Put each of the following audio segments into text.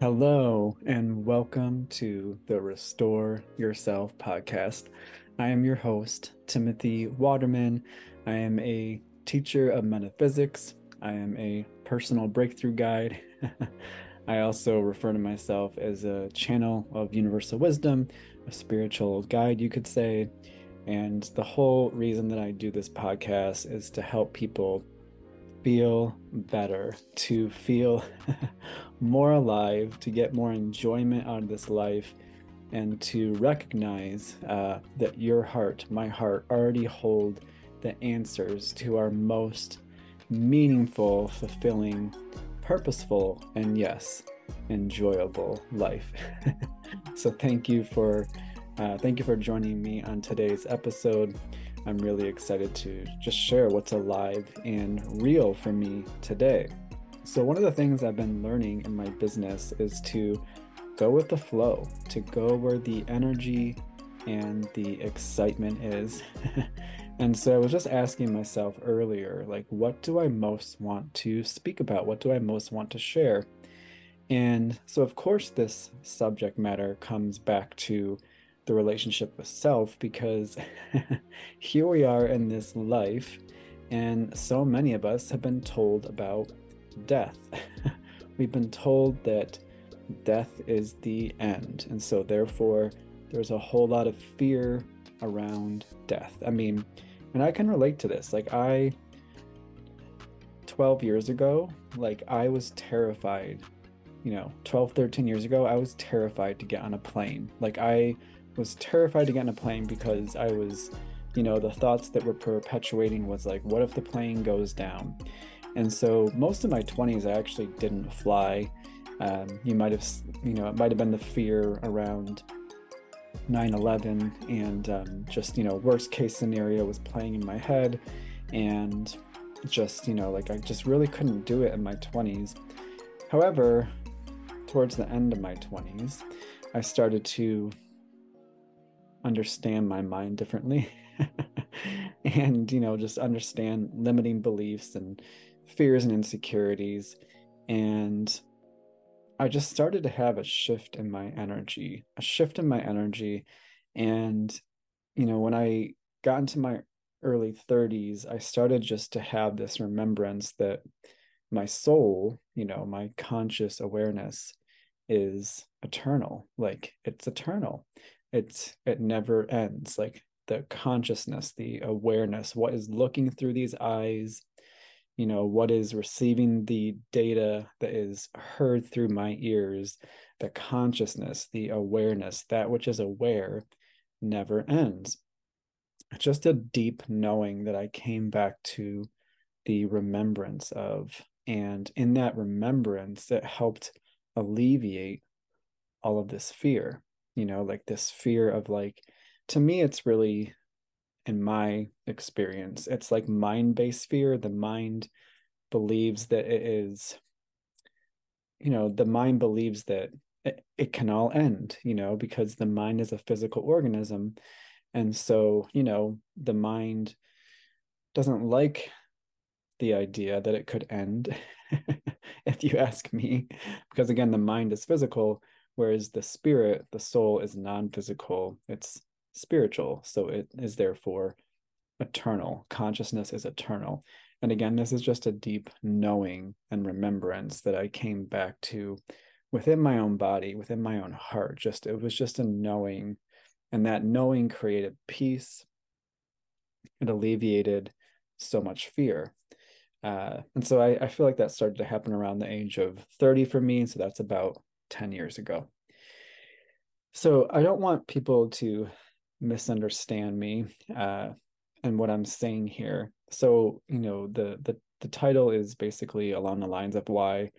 Hello, and welcome to the Restore Yourself podcast. I am your host, Timothy Waterman. I am a teacher of metaphysics. I am a personal breakthrough guide. I also refer to myself as a channel of universal wisdom, a spiritual guide, you could say. And the whole reason that I do this podcast is to help people feel better, to feel more alive, to get more enjoyment out of this life, and to recognize uh, that your heart, my heart, already hold the answers to our most meaningful, fulfilling, purposeful, and yes, enjoyable life. so thank you for uh, thank you for joining me on today's episode. I'm really excited to just share what's alive and real for me today. So, one of the things I've been learning in my business is to go with the flow, to go where the energy and the excitement is. and so I was just asking myself earlier, like, what do I most want to speak about? What do I most want to share? And so, of course, this subject matter comes back to the relationship with self because here we are in this life, and so many of us have been told about death. We've been told that death is the end. And so, therefore, there's a whole lot of fear around death. I mean, and I can relate to this. Like, I, 12 years ago, like, I was terrified. You know, 12, 13 years ago, I was terrified to get on a plane. Like, I was terrified to get on a plane because I was, you know, the thoughts that were perpetuating was like, what if the plane goes down? And so most of my 20s, I actually didn't fly. Um, you might have, you know, it might have been the fear around 9 11 and um, just, you know, worst case scenario was playing in my head. And just, you know, like I just really couldn't do it in my 20s. However, towards the end of my 20s, I started to understand my mind differently and, you know, just understand limiting beliefs and fears and insecurities. And I just started to have a shift in my energy, a shift in my energy. And, you know, when I got into my early 30s, I started just to have this remembrance that my soul, you know, my conscious awareness is eternal. Like it's eternal. It's it never ends. Like the consciousness, the awareness, what is looking through these eyes you know what is receiving the data that is heard through my ears the consciousness the awareness that which is aware never ends just a deep knowing that i came back to the remembrance of and in that remembrance it helped alleviate all of this fear you know like this fear of like to me it's really in my experience. It's like mind based fear. The mind believes that it is, you know, the mind believes that it, it can all end, you know, because the mind is a physical organism. And so, you know, the mind doesn't like the idea that it could end, if you ask me, because again, the mind is physical, whereas the spirit, the soul is non physical. It's spiritual. So it is therefore eternal. Consciousness is eternal. And again, this is just a deep knowing and remembrance that I came back to within my own body, within my own heart. Just it was just a knowing, and that knowing created peace. It alleviated so much fear. Uh, and so I, I feel like that started to happen around the age of 30 for me. So that's about 10 years ago. So I don't want people to misunderstand me uh, and what I'm saying here. So, you know, the the the title is basically along the lines of why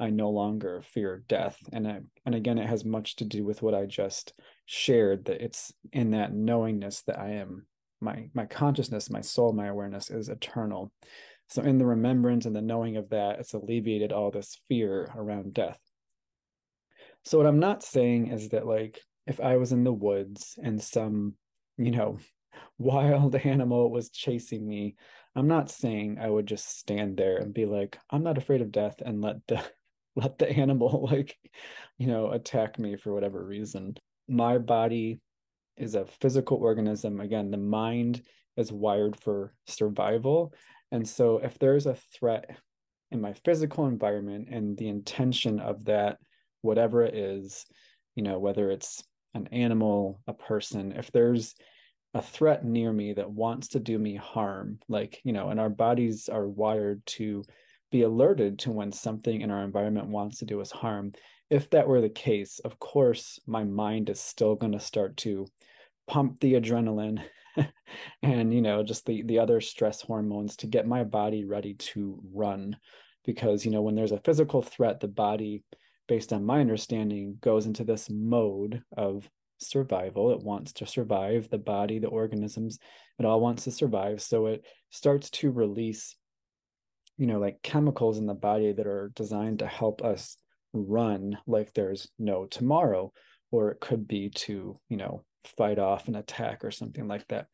I no longer fear death. And I, and again, it has much to do with what I just shared. That it's in that knowingness that I am my my consciousness, my soul, my awareness is eternal. So in the remembrance and the knowing of that, it's alleviated all this fear around death. So what I'm not saying is that like if I was in the woods and some, you know, wild animal was chasing me, I'm not saying I would just stand there and be like, I'm not afraid of death and let the let the animal like you know attack me for whatever reason. My body is a physical organism. Again the mind is wired for survival. And so if there's a threat in my physical environment and the intention of that whatever it is you know whether it's an animal a person if there's a threat near me that wants to do me harm like you know and our bodies are wired to be alerted to when something in our environment wants to do us harm if that were the case of course my mind is still going to start to pump the adrenaline and you know just the the other stress hormones to get my body ready to run because you know when there's a physical threat the body based on my understanding goes into this mode of survival. It wants to survive, the body, the organisms, it all wants to survive. So it starts to release, you know, like chemicals in the body that are designed to help us run like there's no tomorrow, or it could be to, you know, fight off an attack or something like that.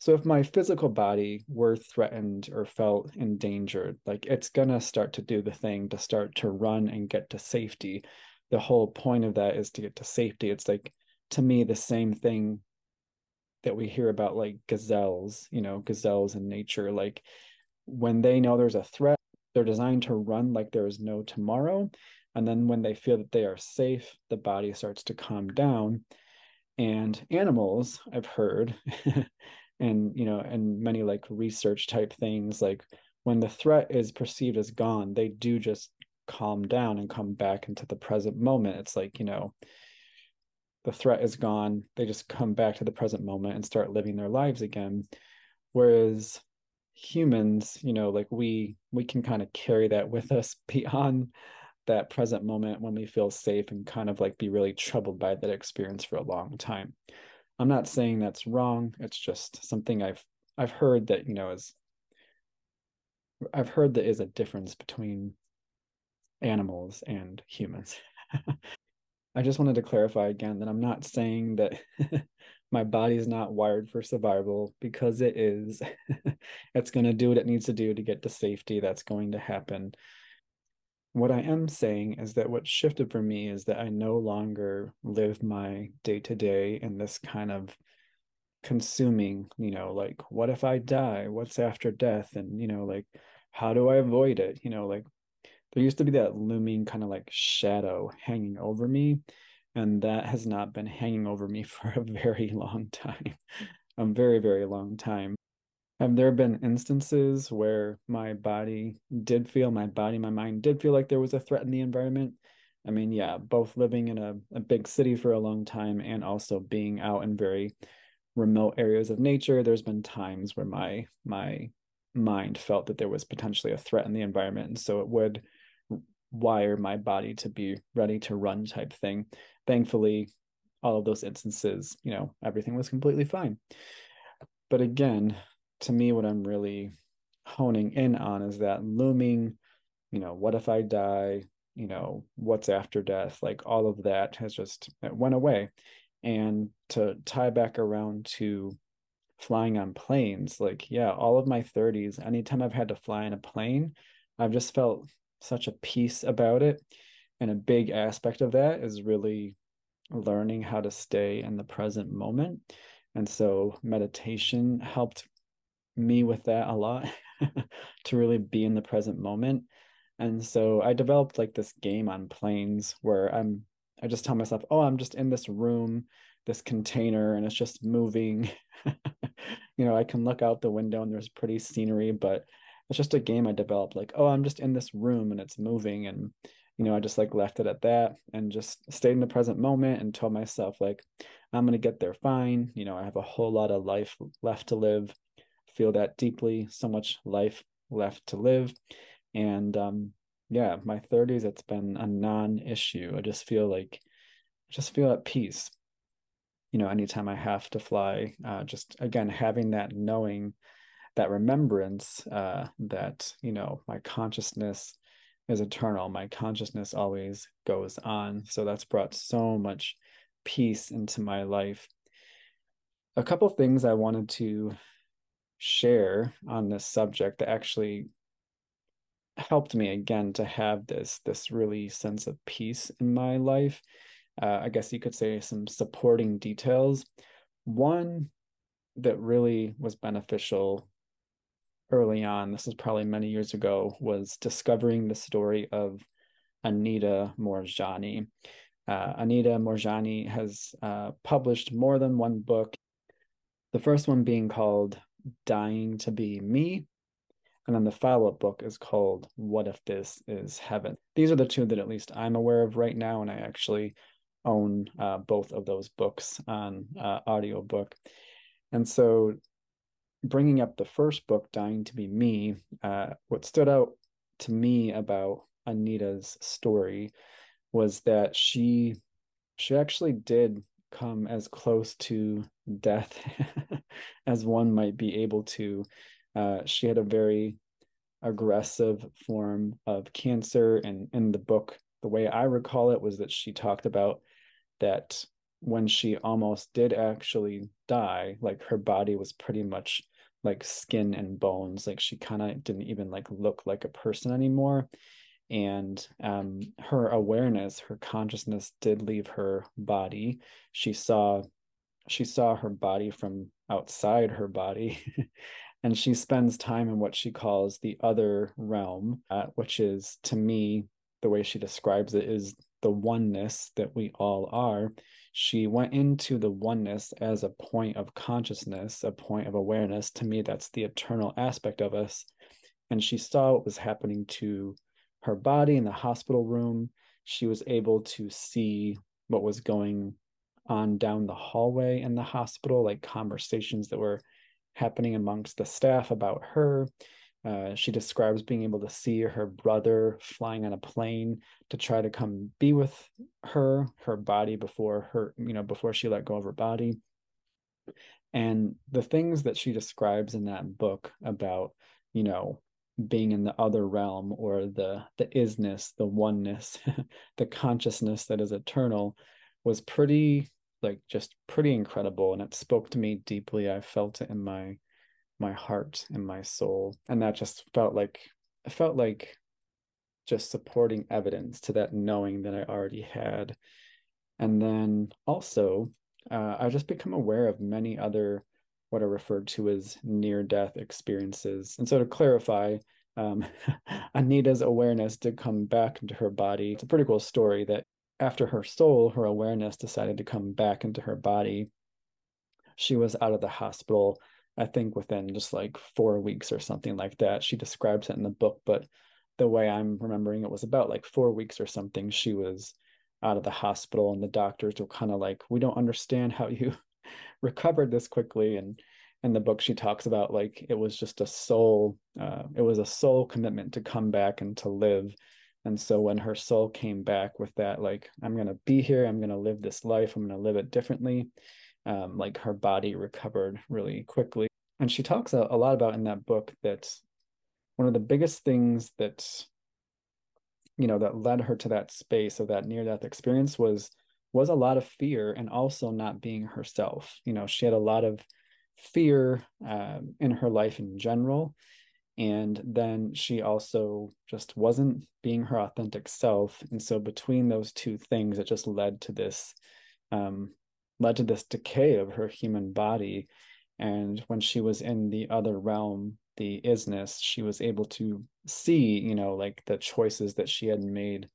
So if my physical body were threatened or felt endangered, like it's gonna start to do the thing to start to run and get to safety. The whole point of that is to get to safety. It's like to me the same thing that we hear about like gazelles, you know, gazelles in nature. Like when they know there's a threat, they're designed to run like there is no tomorrow. And then when they feel that they are safe, the body starts to calm down. And animals, I've heard, and you know, and many like research type things, like when the threat is perceived as gone, they do just calm down and come back into the present moment. It's like, you know, the threat is gone they just come back to the present moment and start living their lives again whereas humans you know like we we can kind of carry that with us beyond that present moment when we feel safe and kind of like be really troubled by that experience for a long time i'm not saying that's wrong it's just something i've i've heard that you know is i've heard that is a difference between animals and humans I just wanted to clarify again that I'm not saying that my body is not wired for survival because it is. it's going to do what it needs to do to get to safety. That's going to happen. What I am saying is that what shifted for me is that I no longer live my day to day in this kind of consuming, you know, like, what if I die? What's after death? And, you know, like, how do I avoid it? You know, like, there used to be that looming kind of like shadow hanging over me and that has not been hanging over me for a very long time a very very long time have there been instances where my body did feel my body my mind did feel like there was a threat in the environment i mean yeah both living in a, a big city for a long time and also being out in very remote areas of nature there's been times where my my mind felt that there was potentially a threat in the environment and so it would wire my body to be ready to run type thing. Thankfully, all of those instances, you know, everything was completely fine. But again, to me, what I'm really honing in on is that looming, you know, what if I die? You know, what's after death? Like all of that has just went away. And to tie back around to flying on planes, like, yeah, all of my 30s, anytime I've had to fly in a plane, I've just felt such a peace about it. And a big aspect of that is really learning how to stay in the present moment. And so meditation helped me with that a lot to really be in the present moment. And so I developed like this game on planes where I'm I just tell myself, "Oh, I'm just in this room, this container and it's just moving." you know, I can look out the window and there's pretty scenery, but it's just a game I developed like, oh, I'm just in this room and it's moving. And, you know, I just like left it at that and just stayed in the present moment and told myself, like, I'm going to get there fine. You know, I have a whole lot of life left to live, feel that deeply, so much life left to live. And, um, yeah, my 30s, it's been a non issue. I just feel like, I just feel at peace. You know, anytime I have to fly, uh, just again, having that knowing that remembrance uh, that you know my consciousness is eternal my consciousness always goes on so that's brought so much peace into my life a couple things i wanted to share on this subject that actually helped me again to have this this really sense of peace in my life. Uh, I guess you could say some supporting details. One that really was beneficial early on, this is probably many years ago, was discovering the story of Anita Moorjani Uh, Anita Moorjani has uh, published more than one book. The first one being called Dying to Be Me. And then the follow up book is called What If This Is Heaven? These are the two that at least I'm aware of right now. And I actually own uh, both of those books on uh, audiobook. And so bringing up the first book, Dying to Be Me, uh, what stood out to me about Anita's story was that she she actually did come as close to death as one might be able to. Uh, she had a very aggressive form of cancer, and in the book, the way I recall it was that she talked about that when she almost did actually die, like her body was pretty much like skin and bones, like she kind of didn't even like look like a person anymore and um, her awareness her consciousness did leave her body she saw she saw her body from outside her body and she spends time in what she calls the other realm uh, which is to me the way she describes it is the oneness that we all are. She went into the oneness as a point of consciousness a point of awareness. To me that's the eternal aspect of us. And she saw what was happening to her body in the hospital room. She was able to see what was going on down the hallway in the hospital, like conversations that were happening amongst the staff about her. Uh, she describes being able to see her brother flying on a plane to try to come be with her, her body before her, you know, before she let go of her body. And the things that she describes in that book about, you know, being in the other realm or the the isness the oneness the consciousness that is eternal was pretty like just pretty incredible and it spoke to me deeply i felt it in my my heart and my soul and that just felt like it felt like just supporting evidence to that knowing that i already had and then also uh, i just become aware of many other what are referred to as near death experiences. And so to clarify, um, Anita's awareness did come back into her body. It's a pretty cool story that after her soul, her awareness decided to come back into her body. She was out of the hospital, I think within just like four weeks or something like that. She describes it in the book, but the way I'm remembering it was about like four weeks or something. She was out of the hospital, and the doctors were kind of like, We don't understand how you recovered this quickly and in the book she talks about like it was just a soul uh, it was a soul commitment to come back and to live and so when her soul came back with that like i'm going to be here i'm going to live this life i'm going to live it differently um, like her body recovered really quickly and she talks a, a lot about in that book that one of the biggest things that you know that led her to that space of that near death experience was was a lot of fear and also not being herself. You know, she had a lot of fear um, in her life in general. And then she also just wasn't being her authentic self. And so between those two things, it just led to this um, led to this decay of her human body. And when she was in the other realm, the isness, she was able to see, you know, like the choices that she had made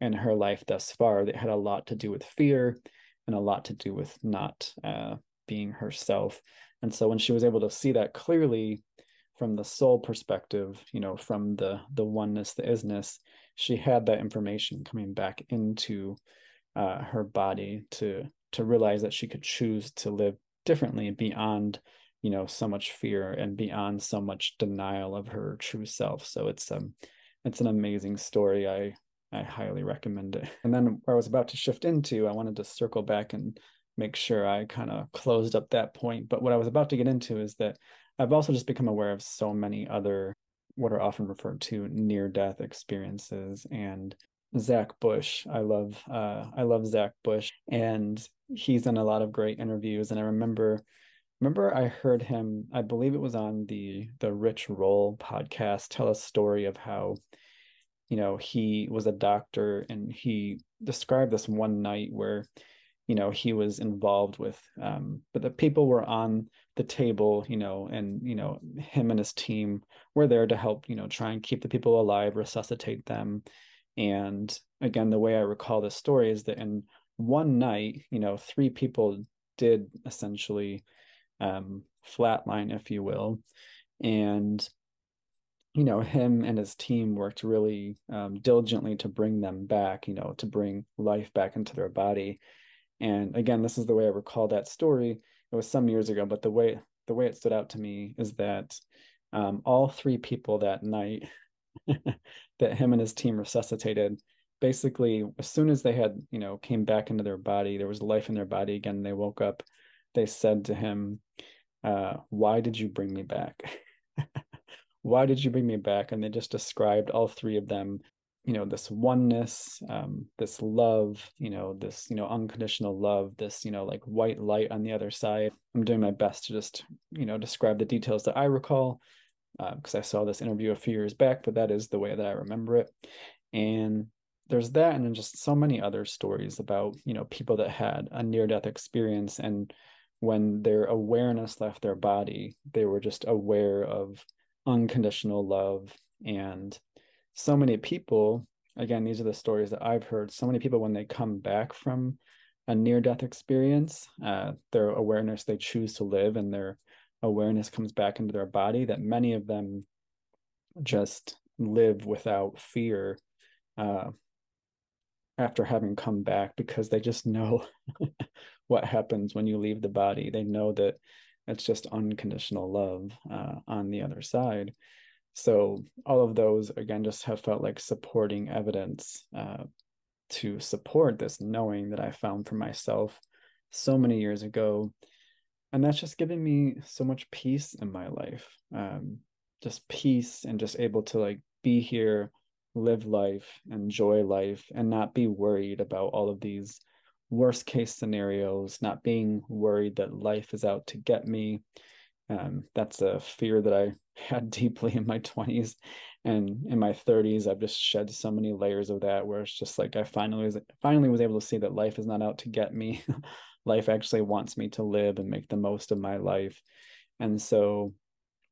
in her life thus far that had a lot to do with fear and a lot to do with not uh, being herself. And so when she was able to see that clearly from the soul perspective, you know, from the the oneness, the isness, she had that information coming back into uh, her body to to realize that she could choose to live differently beyond you know so much fear and beyond so much denial of her true self so it's um it's an amazing story i I highly recommend it. And then where I was about to shift into, I wanted to circle back and make sure I kind of closed up that point. But what I was about to get into is that I've also just become aware of so many other what are often referred to near death experiences and Zach Bush. I love uh, I love Zach Bush and he's done a lot of great interviews and I remember remember I heard him I believe it was on the the Rich Roll podcast tell a story of how you know, he was a doctor and he described this one night where, you know, he was involved with, um, but the people were on the table, you know, and, you know, him and his team were there to help, you know, try and keep the people alive, resuscitate them. And again, the way I recall this story is that in one night, you know, three people did essentially um, flatline, if you will. And you know him and his team worked really um, diligently to bring them back you know to bring life back into their body and again this is the way i recall that story it was some years ago but the way the way it stood out to me is that um, all three people that night that him and his team resuscitated basically as soon as they had you know came back into their body there was life in their body again they woke up they said to him uh, why did you bring me back? Why did you bring me back? And they just described all three of them you know this oneness um, this love you know this you know unconditional love this you know like white light on the other side. I'm doing my best to just you know describe the details that i recall because uh, i saw this interview a few years back but that is the way that i remember it. And there's that and then just so many other stories about you know people that had a near death experience and when their awareness left their body they were just aware of unconditional love and so many people again these are the stories that i've heard so many people when they come back from a near death experience uh, their awareness they choose to live and their awareness comes back into their body that many of them just live without fear uh, after having come back because they just know what happens when you leave the body they know that it's just unconditional love uh, on the other side. So all of those again just have felt like supporting evidence uh, to support this knowing that I found for myself so many years ago, and that's just given me so much peace in my life. Um, just peace and just able to like be here, live life, enjoy life, and not be worried about all of these worst case scenarios, not being worried that life is out to get me. Um, that's a fear that I had deeply in my 20s. And in my 30s, I've just shed so many layers of that where it's just like I finally was finally was able to see that life is not out to get me. life actually wants me to live and make the most of my life. And so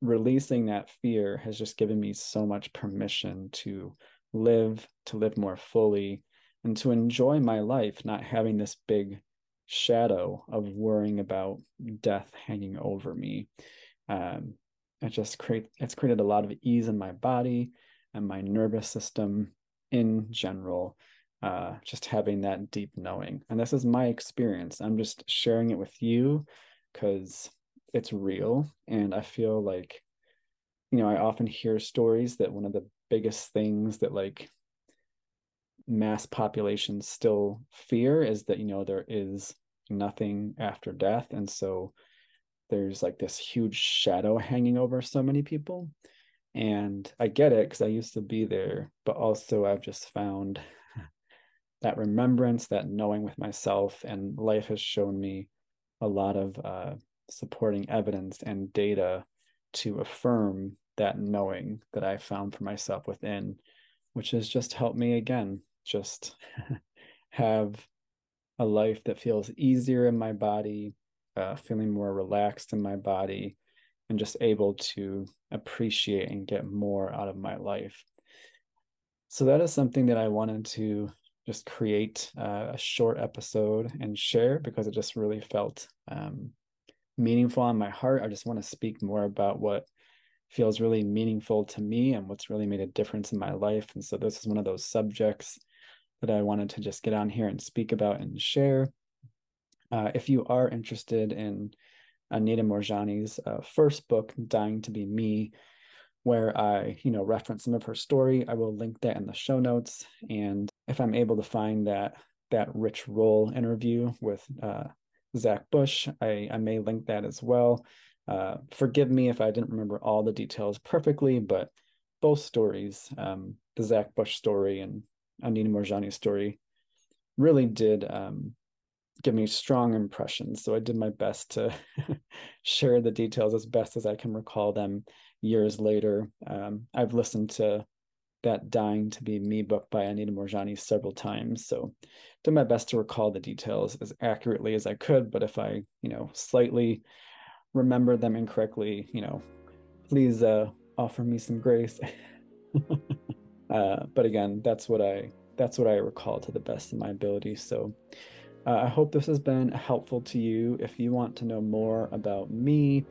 releasing that fear has just given me so much permission to live, to live more fully, and to enjoy my life, not having this big shadow of worrying about death hanging over me. Um, it just create it's created a lot of ease in my body and my nervous system in general. Uh, just having that deep knowing, and this is my experience. I'm just sharing it with you because it's real, and I feel like, you know, I often hear stories that one of the biggest things that like mass populations still fear is that you know there is nothing after death and so there's like this huge shadow hanging over so many people. And i get it because i used to be there but also i've just found that remembrance that knowing with myself and life has shown me a lot of uh, supporting evidence and data to affirm that knowing that i found for myself within which has just helped me again just have a life that feels easier in my body, uh, feeling more relaxed in my body, and just able to appreciate and get more out of my life. So, that is something that I wanted to just create uh, a short episode and share because it just really felt um, meaningful on my heart. I just want to speak more about what feels really meaningful to me and what's really made a difference in my life. And so, this is one of those subjects that I wanted to just get on here and speak about and share. Uh, if you are interested in Anita Moorjani's uh, first book, Dying to Be Me, where I, you know, reference some of her story, I will link that in the show notes. And if I'm able to find that that Rich Roll interview with uh, Zach Bush, I, I may link that as well. Uh, forgive me if I didn't remember all the details perfectly, but both stories, um, the Zach Bush story and Anita Moorjani's story really did um, give me strong impressions. So I did my best to share the details as best as I can recall them years later. Um, I've listened to that Dying to Be Me book by Anita Moorjani several times. So did my best to recall the details as accurately as I could. But if I, you know, slightly remember them incorrectly, you know, please uh, offer me some grace. uh, but again, that's what I that's what I recall to the best of my ability. So uh, I hope this has been helpful to you. If you want to know more about me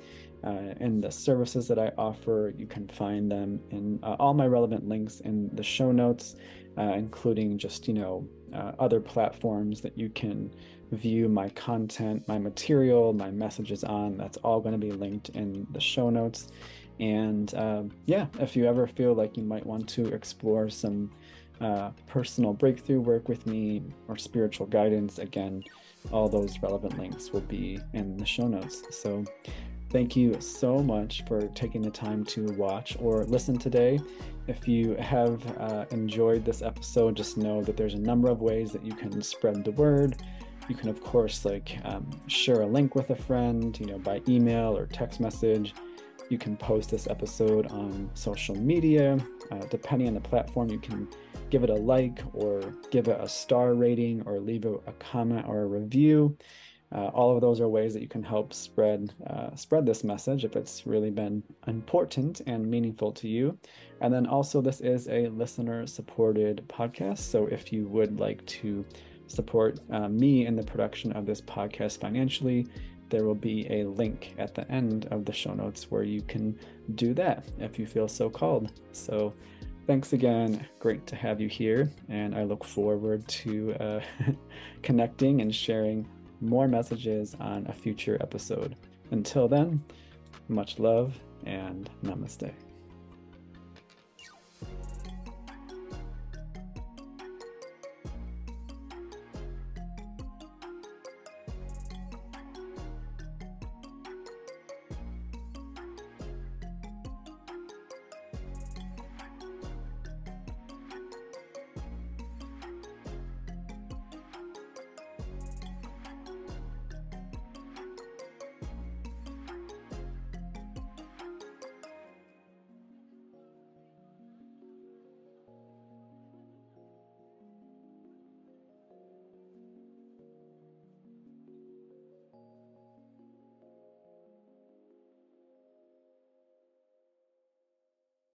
uh, and the services that I offer, you can find them in uh, all my relevant links in the show notes, uh, including just, you know, uh, other platforms that you can view my content, my material, my messages on. That's all going to be linked in the show notes. And uh, yeah, if you ever feel like you might want to explore some uh, personal breakthrough work with me or spiritual guidance, again, all those relevant links will be in the show notes. So, thank you so much for taking the time to watch or listen today. If you have uh, enjoyed this episode, just know that there's a number of ways that you can spread the word. You can, of course, like um, share a link with a friend, you know, by email or text message. You can post this episode on social media. Uh, depending on the platform, you can give it a like or give it a star rating or leave a, a comment or a review. Uh, all of those are ways that you can help spread uh, spread this message if it's really been important and meaningful to you. And then also, this is a listener supported podcast. So if you would like to support uh, me in the production of this podcast financially, there will be a link at the end of the show notes where you can do that if you feel so called. So thanks again. Great to have you here. And I look forward to uh, connecting and sharing more messages on a future episode. Until then, much love and namaste.